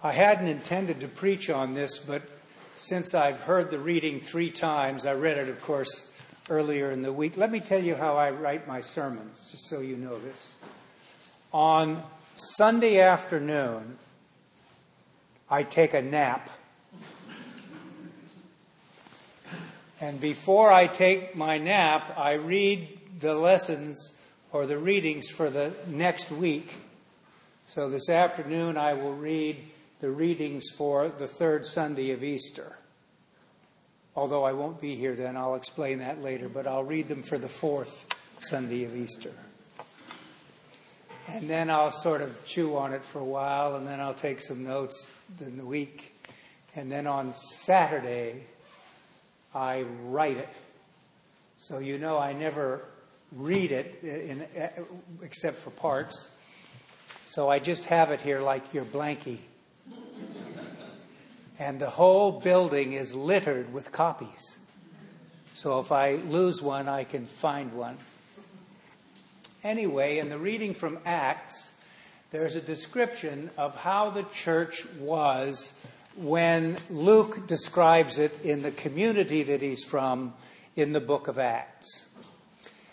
I hadn't intended to preach on this, but since I've heard the reading three times, I read it, of course, earlier in the week. Let me tell you how I write my sermons, just so you know this. On Sunday afternoon, I take a nap. And before I take my nap, I read the lessons or the readings for the next week. So this afternoon, I will read the readings for the third Sunday of Easter. Although I won't be here then, I'll explain that later, but I'll read them for the fourth Sunday of Easter. And then I'll sort of chew on it for a while, and then I'll take some notes in the week. And then on Saturday, I write it. So you know I never read it in, except for parts. So I just have it here like your blankie and the whole building is littered with copies. So if I lose one, I can find one. Anyway, in the reading from Acts, there's a description of how the church was when Luke describes it in the community that he's from in the book of Acts.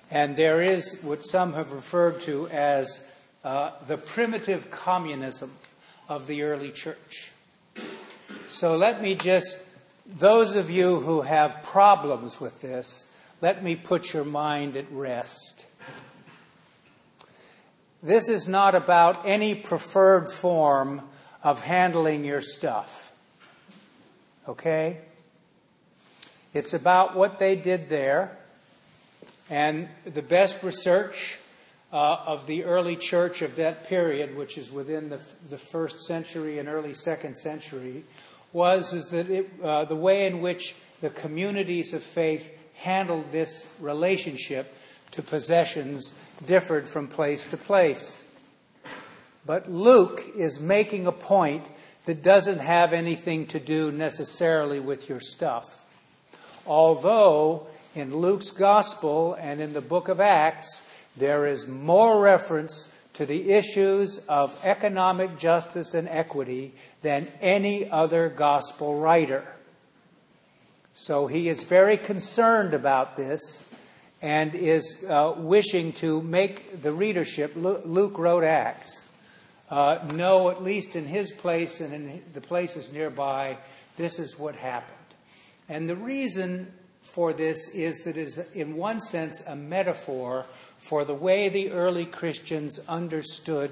And there is what some have referred to as uh, the primitive communism of the early church. So let me just, those of you who have problems with this, let me put your mind at rest. This is not about any preferred form of handling your stuff. Okay? It's about what they did there. And the best research uh, of the early church of that period, which is within the, the first century and early second century, was is that it, uh, the way in which the communities of faith handled this relationship to possessions differed from place to place. But Luke is making a point that doesn't have anything to do necessarily with your stuff. Although in Luke's gospel and in the book of Acts, there is more reference to the issues of economic justice and equity than any other gospel writer. So he is very concerned about this and is uh, wishing to make the readership, Luke wrote Acts, uh, know, at least in his place and in the places nearby, this is what happened. And the reason for this is that it is, in one sense, a metaphor for the way the early Christians understood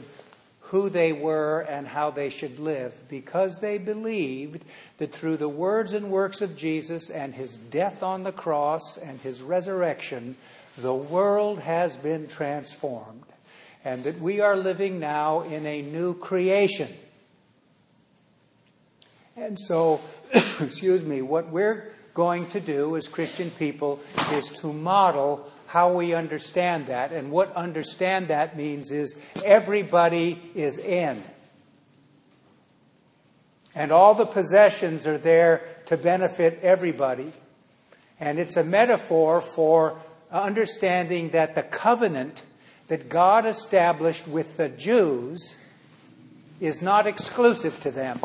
who they were and how they should live because they believed that through the words and works of Jesus and his death on the cross and his resurrection, the world has been transformed and that we are living now in a new creation. And so, excuse me, what we're going to do as Christian people is to model how we understand that. And what understand that means is everybody is in. And all the possessions are there to benefit everybody. And it's a metaphor for understanding that the covenant that God established with the Jews is not exclusive to them.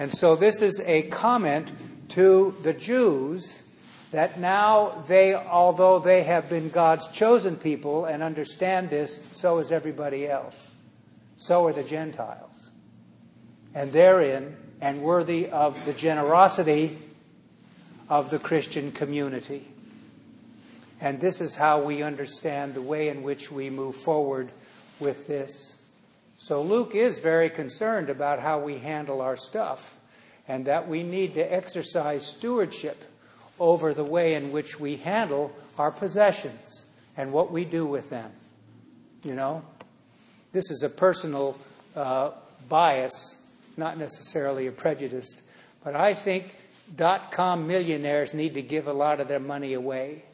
And so this is a comment to the Jews that now they, although they have been God's chosen people and understand this, so is everybody else. So are the Gentiles. And therein, and worthy of the generosity of the Christian community. And this is how we understand the way in which we move forward with this. So Luke is very concerned about how we handle our stuff and that we need to exercise stewardship over the way in which we handle our possessions and what we do with them. You know? This is a personal uh, bias, not necessarily a prejudice, but I think dot com millionaires need to give a lot of their money away.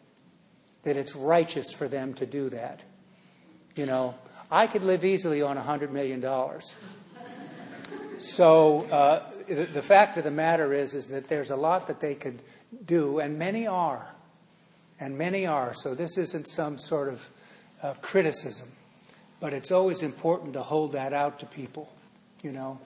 That it's righteous for them to do that. You know, I could live easily on $100 million. So uh, the, the fact of the matter is, is that there's a lot that they could do, and many are. And many are. So this isn't some sort of uh, criticism. But it's always important to hold that out to people, you know.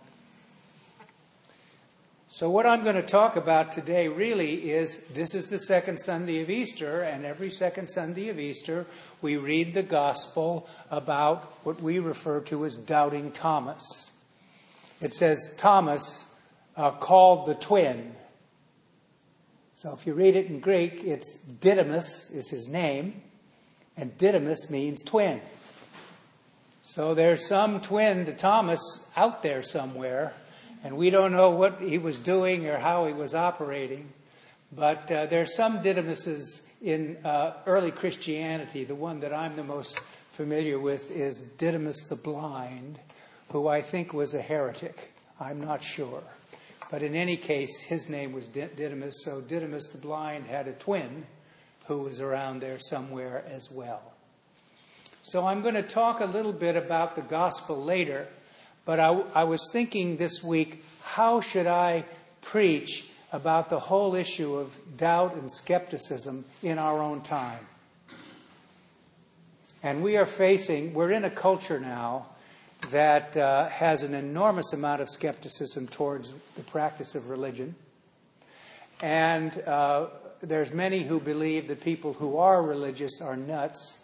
So, what I'm going to talk about today really is this is the second Sunday of Easter, and every second Sunday of Easter, we read the gospel about what we refer to as doubting Thomas. It says Thomas uh, called the twin. So, if you read it in Greek, it's Didymus is his name, and Didymus means twin. So, there's some twin to Thomas out there somewhere and we don't know what he was doing or how he was operating. But uh, there are some Didymuses in uh, early Christianity. The one that I'm the most familiar with is Didymus the Blind, who I think was a heretic. I'm not sure. But in any case, his name was Didymus, so Didymus the Blind had a twin who was around there somewhere as well. So I'm going to talk a little bit about the gospel later. But I, I was thinking this week, how should I preach about the whole issue of doubt and skepticism in our own time? And we are facing, we're in a culture now that uh, has an enormous amount of skepticism towards the practice of religion. And uh, there's many who believe that people who are religious are nuts.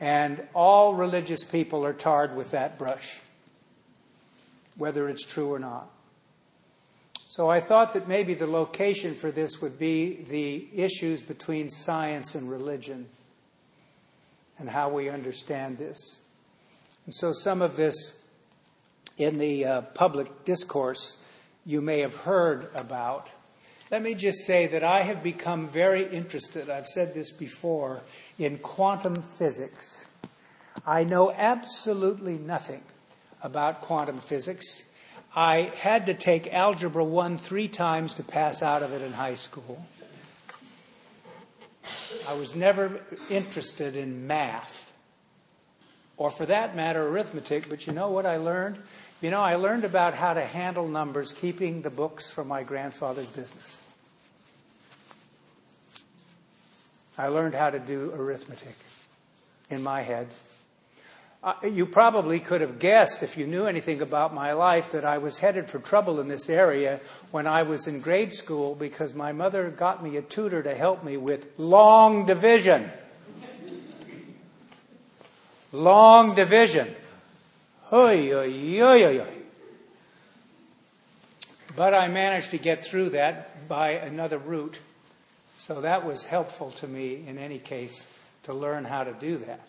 And all religious people are tarred with that brush whether it's true or not. So I thought that maybe the location for this would be the issues between science and religion and how we understand this. And so some of this in the uh, public discourse you may have heard about. Let me just say that I have become very interested, I've said this before, in quantum physics. I know absolutely nothing about quantum physics. I had to take Algebra 1 three times to pass out of it in high school. I was never interested in math, or for that matter, arithmetic, but you know what I learned? You know, I learned about how to handle numbers keeping the books from my grandfather's business. I learned how to do arithmetic in my head uh, you probably could have guessed, if you knew anything about my life, that I was headed for trouble in this area when I was in grade school because my mother got me a tutor to help me with long division. Long division. But I managed to get through that by another route. So that was helpful to me in any case to learn how to do that.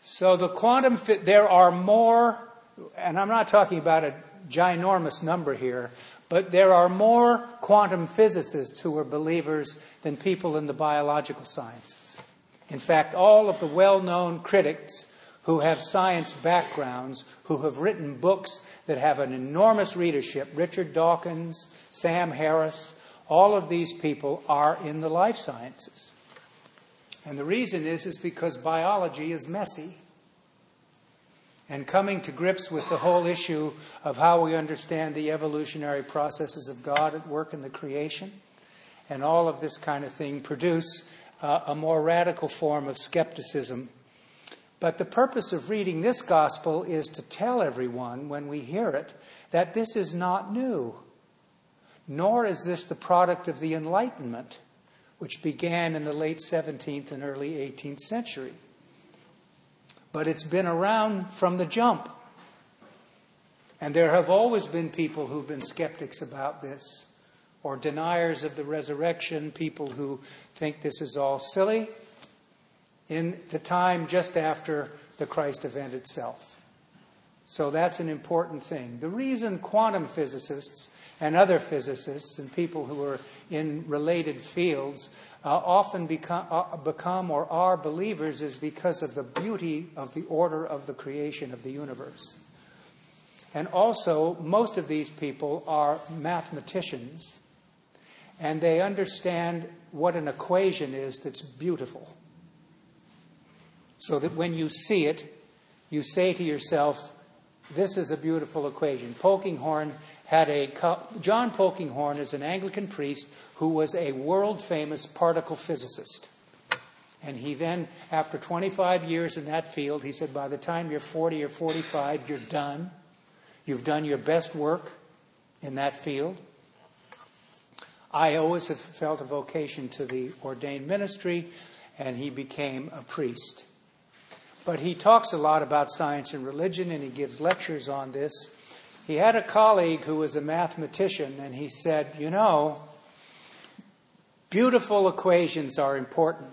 So the quantum fit, there are more, and I'm not talking about a ginormous number here, but there are more quantum physicists who are believers than people in the biological sciences. In fact, all of the well known critics who have science backgrounds, who have written books that have an enormous readership, Richard Dawkins, Sam Harris, all of these people are in the life sciences. And the reason is, is because biology is messy. And coming to grips with the whole issue of how we understand the evolutionary processes of God at work in the creation and all of this kind of thing produce uh, a more radical form of skepticism. But the purpose of reading this gospel is to tell everyone when we hear it that this is not new, nor is this the product of the Enlightenment which began in the late 17th and early 18th century. But it's been around from the jump. And there have always been people who've been skeptics about this, or deniers of the resurrection, people who think this is all silly, in the time just after the Christ event itself. So that's an important thing. The reason quantum physicists and other physicists and people who are in related fields uh, often become, uh, become or are believers is because of the beauty of the order of the creation of the universe. And also, most of these people are mathematicians, and they understand what an equation is that's beautiful. So that when you see it, you say to yourself, This is a beautiful equation. Polkinghorne had a. John Polkinghorne is an Anglican priest who was a world famous particle physicist. And he then, after 25 years in that field, he said, by the time you're 40 or 45, you're done. You've done your best work. in that field. I always have felt a vocation to the ordained ministry, and he became a priest. But he talks a lot about science and religion, and he gives lectures on this. He had a colleague who was a mathematician, and he said, You know, beautiful equations are important.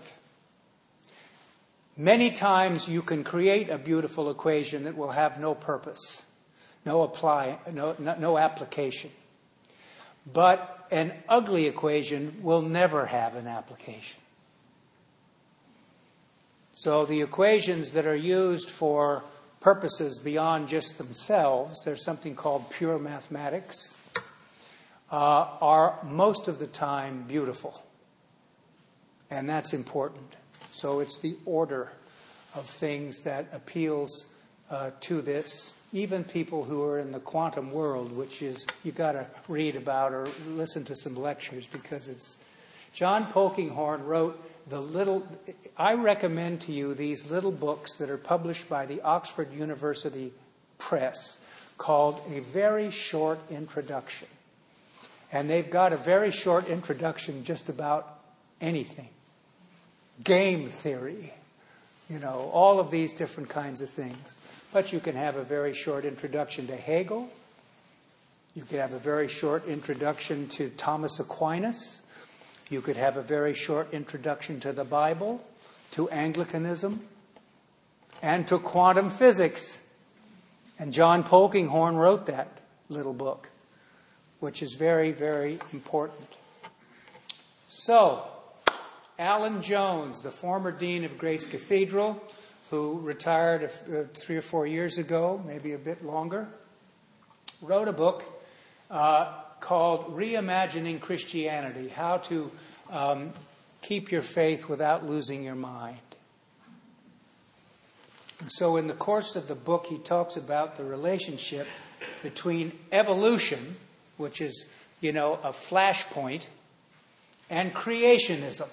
Many times you can create a beautiful equation that will have no purpose, no apply, no, no, no application. But an ugly equation will never have an application. So the equations that are used for purposes beyond just themselves, there's something called pure mathematics, uh, are most of the time beautiful. And that's important. So it's the order of things that appeals uh, to this. Even people who are in the quantum world, which is you've got to read about or listen to some lectures because it's. John Polkinghorne wrote the little, I recommend to you these little books that are published by the Oxford University Press called A Very Short Introduction. And they've got a very short introduction just about anything game theory, you know, all of these different kinds of things. But you can have a very short introduction to Hegel. You could have a very short introduction to Thomas Aquinas. You could have a very short introduction to the Bible, to Anglicanism, and to quantum physics. And John Polkinghorne wrote that little book, which is very, very important. So, Alan Jones, the former dean of Grace Cathedral, who retired uh, three or four years ago, maybe a bit longer, wrote a book uh, called Reimagining Christianity How to um, Keep Your Faith Without Losing Your Mind. And so, in the course of the book, he talks about the relationship between evolution, which is, you know, a flashpoint, and creationism,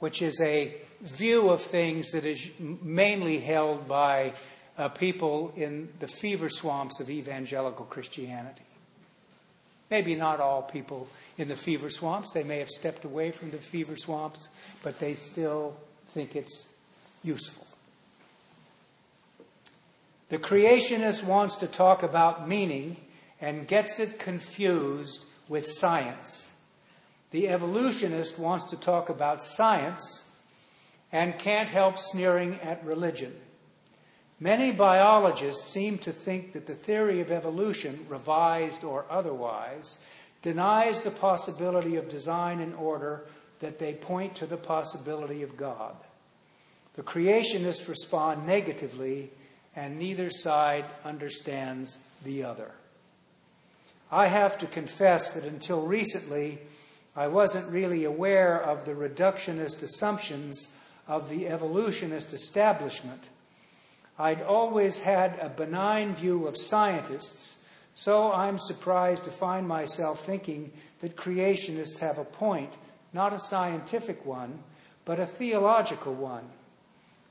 which is a view of things that is mainly held by uh, people in the fever swamps of evangelical Christianity. Maybe not all people in the fever swamps. They may have stepped away from the fever swamps, but they still think it's useful. The creationist wants to talk about meaning and gets it confused with science. The evolutionist wants to talk about science and can't help sneering at religion. Many biologists seem to think that the theory of evolution, revised or otherwise, denies the possibility of design and order, that they point to the possibility of God. The creationists respond negatively, and neither side understands the other. I have to confess that until recently, I wasn't really aware of the reductionist assumptions of the evolutionist establishment I'd always had a benign view of scientists, so I'm surprised to find myself thinking that creationists have a point, not a scientific one, but a theological one.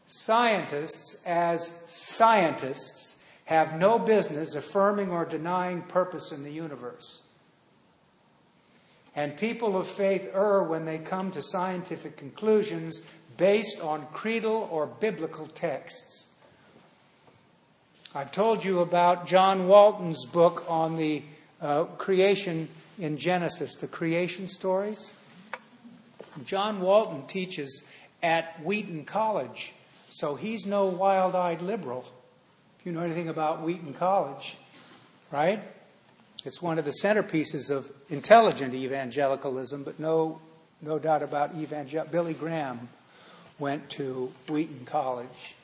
Scientists, as scientists, have no business affirming or denying purpose in the universe. And people of faith err when they come to scientific conclusions based on creedal or biblical texts. I've told you about John Walton's book on the uh, creation in Genesis, the creation stories. John Walton teaches at Wheaton College, so he's no wild eyed liberal. If you know anything about Wheaton College, right? It's one of the centerpieces of intelligent evangelicalism, but no, no doubt about evangel. Billy Graham went to Wheaton College.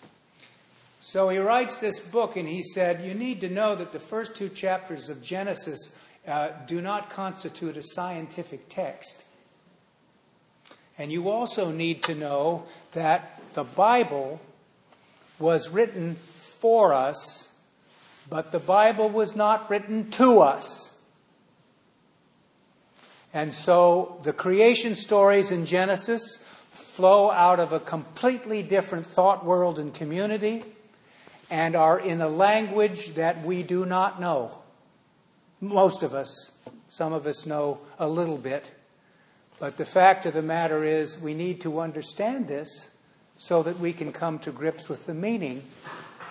So he writes this book and he said, You need to know that the first two chapters of Genesis uh, do not constitute a scientific text. And you also need to know that the Bible was written for us, but the Bible was not written to us. And so the creation stories in Genesis flow out of a completely different thought world and community and are in a language that we do not know. Most of us, some of us know a little bit. But the fact of the matter is, we need to understand this so that we can come to grips with the meaning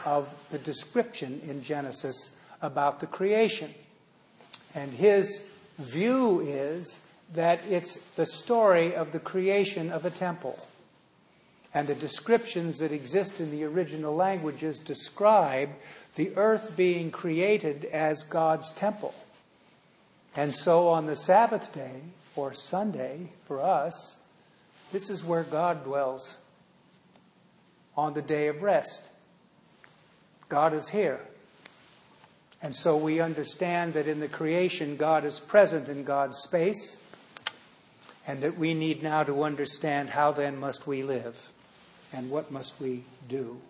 of the description in Genesis about the creation. And his view is that it's the story of the creation of a temple. And the descriptions that exist in the original languages describe the earth being created as God's temple. And so on the Sabbath day, or Sunday for us, this is where God dwells on the day of rest. God is here. And so we understand that in the creation, God is present in God's space, and that we need now to understand how then must we live and what must we do.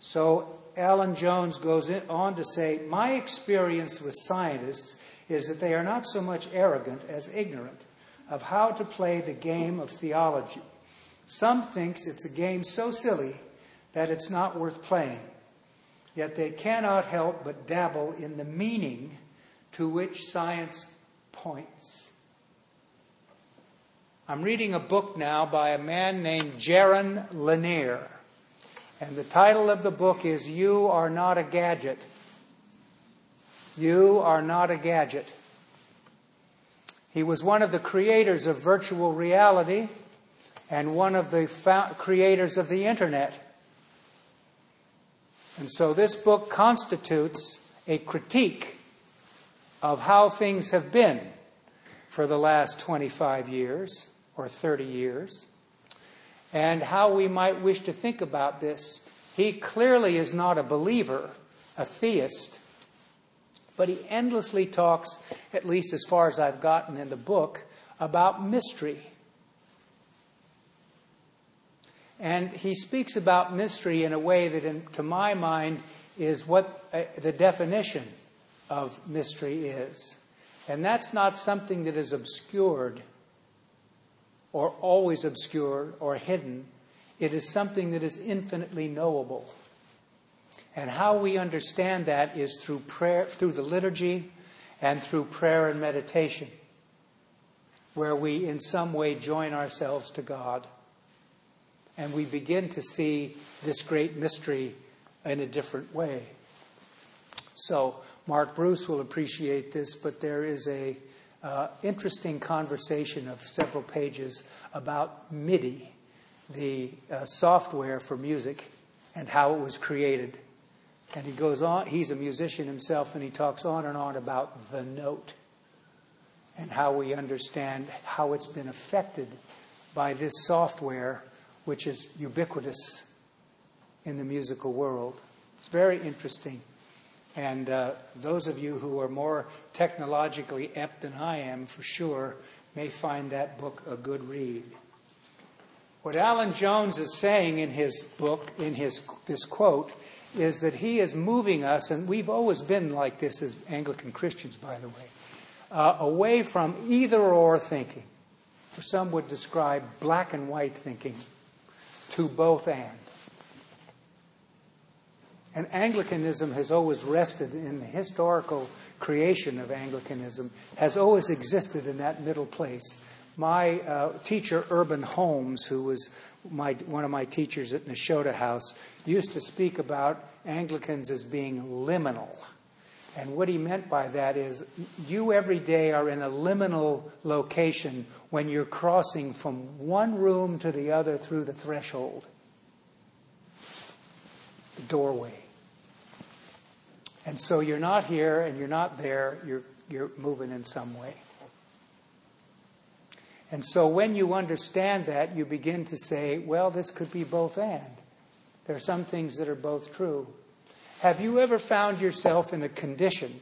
So Alan Jones goes on to say, My experience with scientists is that they are not so much arrogant as ignorant of how to play the game of theology. Some thinks it's a game so silly that it's not worth playing. Yet they cannot help but dabble in the meaning to which science points. I'm reading a book now by a man named Jaron Lanier. And the title of the book is You Are Not a Gadget. You Are Not a Gadget. He was one of the creators of virtual reality and one of the creators of the internet. And so this book constitutes a critique of how things have been for the last 25 years or 30 years and how we might wish to think about this. He clearly is not a believer, a theist, but he endlessly talks, at least as far as I've gotten in the book, about mystery And he speaks about mystery in a way that, in, to my mind, is what uh, the definition of mystery is. And that's not something that is obscured or always obscured or hidden. It is something that is infinitely knowable. And how we understand that is through prayer, through the liturgy, and through prayer and meditation, where we in some way join ourselves to God and we begin to see this great mystery in a different way. So, Mark Bruce will appreciate this, but there is a uh, interesting conversation of several pages about MIDI, the uh, software for music, and how it was created. And he goes on, he's a musician himself, and he talks on and on about the note and how we understand how it's been affected by this software which is ubiquitous in the musical world. It's very interesting. And uh, those of you who are more technologically apt than I am, for sure, may find that book a good read. What Alan Jones is saying in his book, in his this quote, is that he is moving us, and we've always been like this as Anglican Christians, by the way, uh, away from either or thinking. or some would describe black and white thinking to both and. And Anglicanism has always rested in the historical creation of Anglicanism, has always existed in that middle place. My uh, teacher, Urban Holmes, who was my, one of my teachers at Nashotah House, used to speak about Anglicans as being liminal. And what he meant by that is you every day are in a liminal location when you're crossing from one room to the other through the threshold, the doorway. And so you're not here and you're not there, you're, you're moving in some way. And so when you understand that, you begin to say, well, this could be both and. There are some things that are both true. Have you ever found yourself in a condition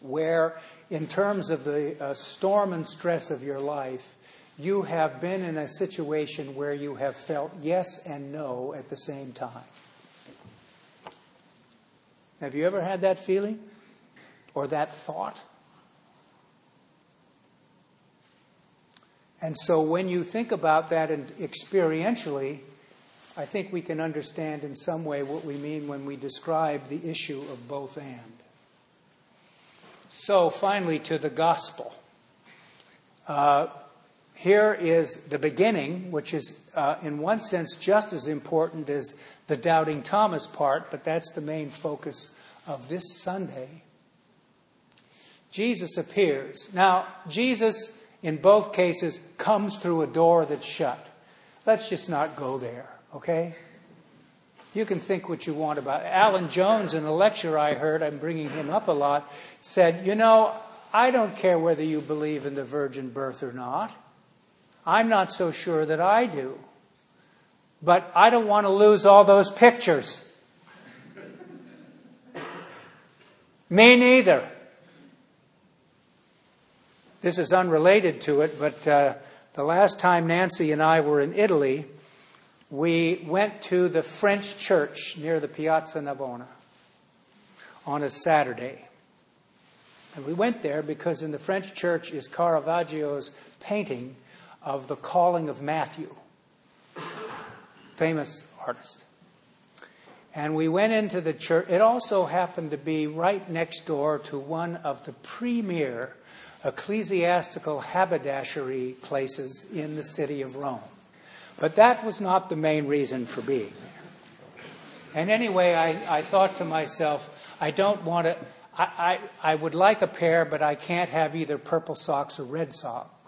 where, in terms of the uh, storm and stress of your life, you have been in a situation where you have felt yes and no at the same time. Have you ever had that feeling or that thought? And so when you think about that and experientially, I think we can understand in some way what we mean when we describe the issue of both and. So, finally, to the gospel. Uh, here is the beginning, which is, uh, in one sense, just as important as the doubting Thomas part, but that's the main focus of this Sunday. Jesus appears. Now, Jesus, in both cases, comes through a door that's shut. Let's just not go there, okay? You can think what you want about it. Alan Jones, in a lecture I heard, I'm bringing him up a lot, said, You know, I don't care whether you believe in the virgin birth or not. I'm not so sure that I do. But I don't want to lose all those pictures. Me neither. This is unrelated to it, but uh, the last time Nancy and I were in Italy, we went to the French church near the Piazza Navona on a Saturday. And we went there because in the French church is Caravaggio's painting of the calling of Matthew, famous artist. And we went into the church. It also happened to be right next door to one of the premier ecclesiastical haberdashery places in the city of Rome. But that was not the main reason for being there. And anyway, I, I thought to myself, I don't want to, I, I, I would like a pair, but I can't have either purple socks or red socks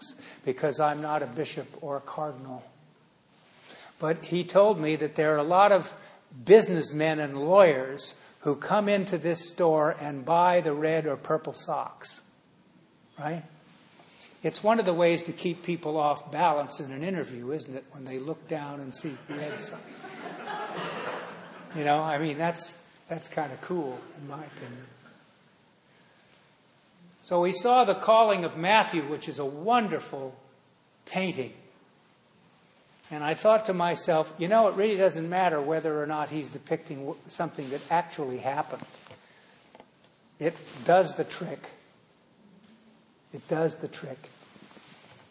because I'm not a bishop or a cardinal. But he told me that there are a lot of businessmen and lawyers who come into this store and buy the red or purple socks. Right? It's one of the ways to keep people off balance in an interview, isn't it? When they look down and see red socks. You know, I mean, that's, that's kind of cool, in my opinion. So we saw the calling of Matthew, which is a wonderful painting. And I thought to myself, you know, it really doesn't matter whether or not he's depicting something that actually happened. It does the trick. It does the trick.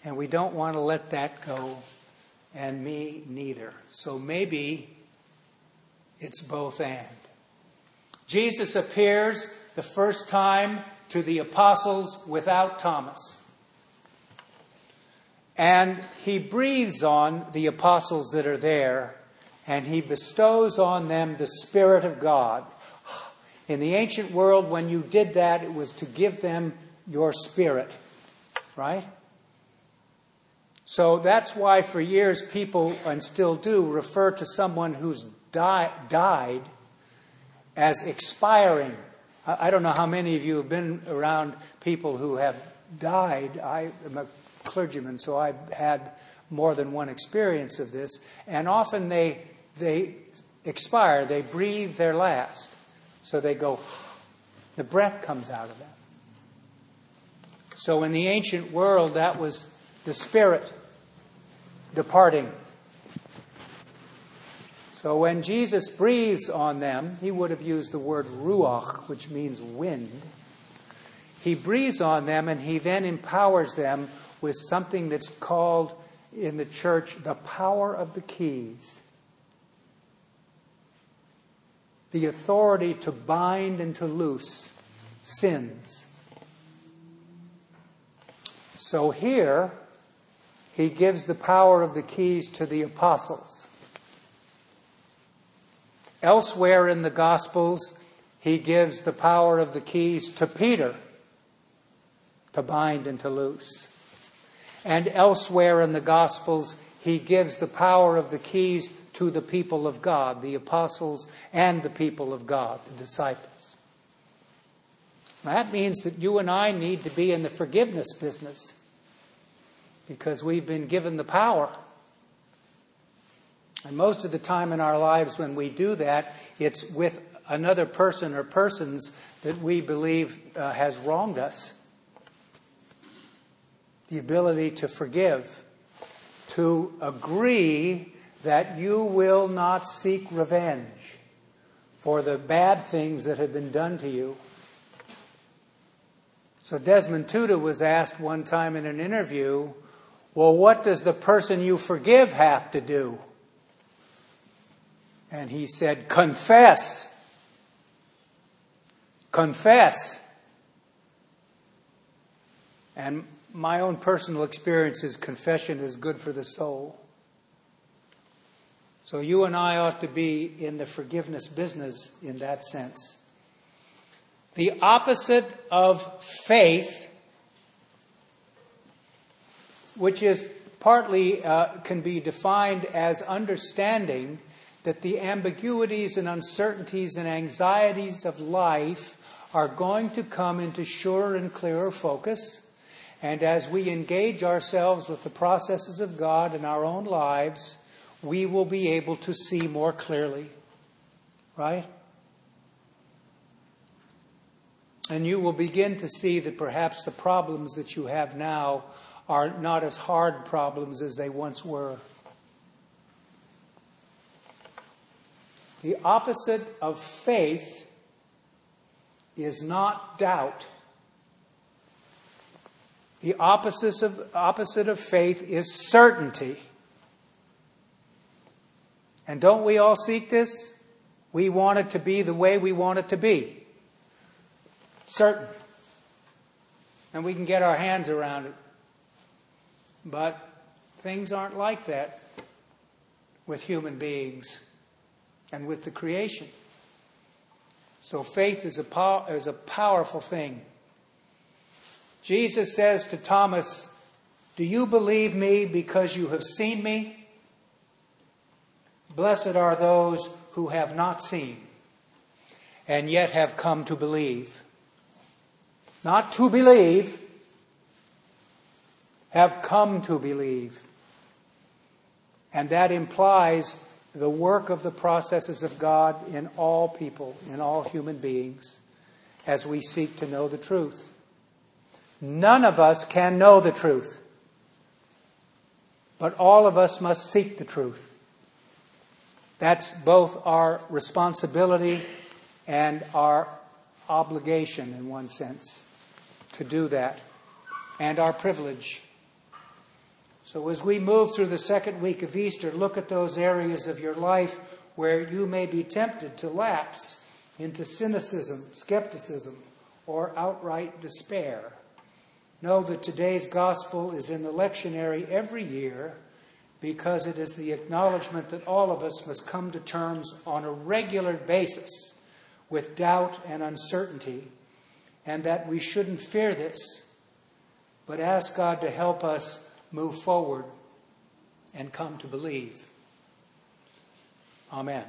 And we don't want to let that go, and me neither. So maybe it's both and. Jesus appears the first time to the apostles without Thomas. And he breathes on the apostles that are there, and he bestows on them the Spirit of God. In the ancient world, when you did that, it was to give them your spirit, right? So that's why, for years, people, and still do, refer to someone who's die, died as expiring I don't know how many of you have been around people who have died. I am a clergyman, so I've had more than one experience of this. And often they, they expire, they breathe their last. So they go, the breath comes out of them. So in the ancient world, that was the spirit departing. So when Jesus breathes on them, he would have used the word ruach, which means wind. He breathes on them and he then empowers them with something that's called in the church the power of the keys. The authority to bind and to loose sins. So here, he gives the power of the keys to the apostles. Elsewhere in the Gospels, he gives the power of the keys to Peter to bind and to loose. And elsewhere in the Gospels, he gives the power of the keys to the people of God, the apostles and the people of God, the disciples. That means that you and I need to be in the forgiveness business because we've been given the power. And most of the time in our lives when we do that, it's with another person or persons that we believe uh, has wronged us. The ability to forgive, to agree that you will not seek revenge for the bad things that have been done to you. So Desmond Tutu was asked one time in an interview, well, what does the person you forgive have to do? And he said, Confess. Confess. And my own personal experience is confession is good for the soul. So you and I ought to be in the forgiveness business in that sense. The opposite of faith, which is partly uh, can be defined as understanding that the ambiguities and uncertainties and anxieties of life are going to come into surer and clearer focus. And as we engage ourselves with the processes of God in our own lives, we will be able to see more clearly. Right? And you will begin to see that perhaps the problems that you have now are not as hard problems as they once were. The opposite of faith is not doubt. The opposite of, opposite of faith is certainty. And don't we all seek this? We want it to be the way we want it to be. Certain. And we can get our hands around it. But things aren't like that with human beings and with the creation. So faith is a, pow- is a powerful thing. Jesus says to Thomas, Do you believe me because you have seen me? Blessed are those who have not seen and yet have come to believe. Not to believe, have come to believe. And that implies the work of the processes of God in all people, in all human beings, as we seek to know the truth. None of us can know the truth, but all of us must seek the truth. That's both our responsibility and our obligation, in one sense, to do that, and our privilege. So, as we move through the second week of Easter, look at those areas of your life where you may be tempted to lapse into cynicism, skepticism, or outright despair. Know that today's gospel is in the lectionary every year because it is the acknowledgement that all of us must come to terms on a regular basis with doubt and uncertainty, and that we shouldn't fear this, but ask God to help us move forward and come to believe. Amen.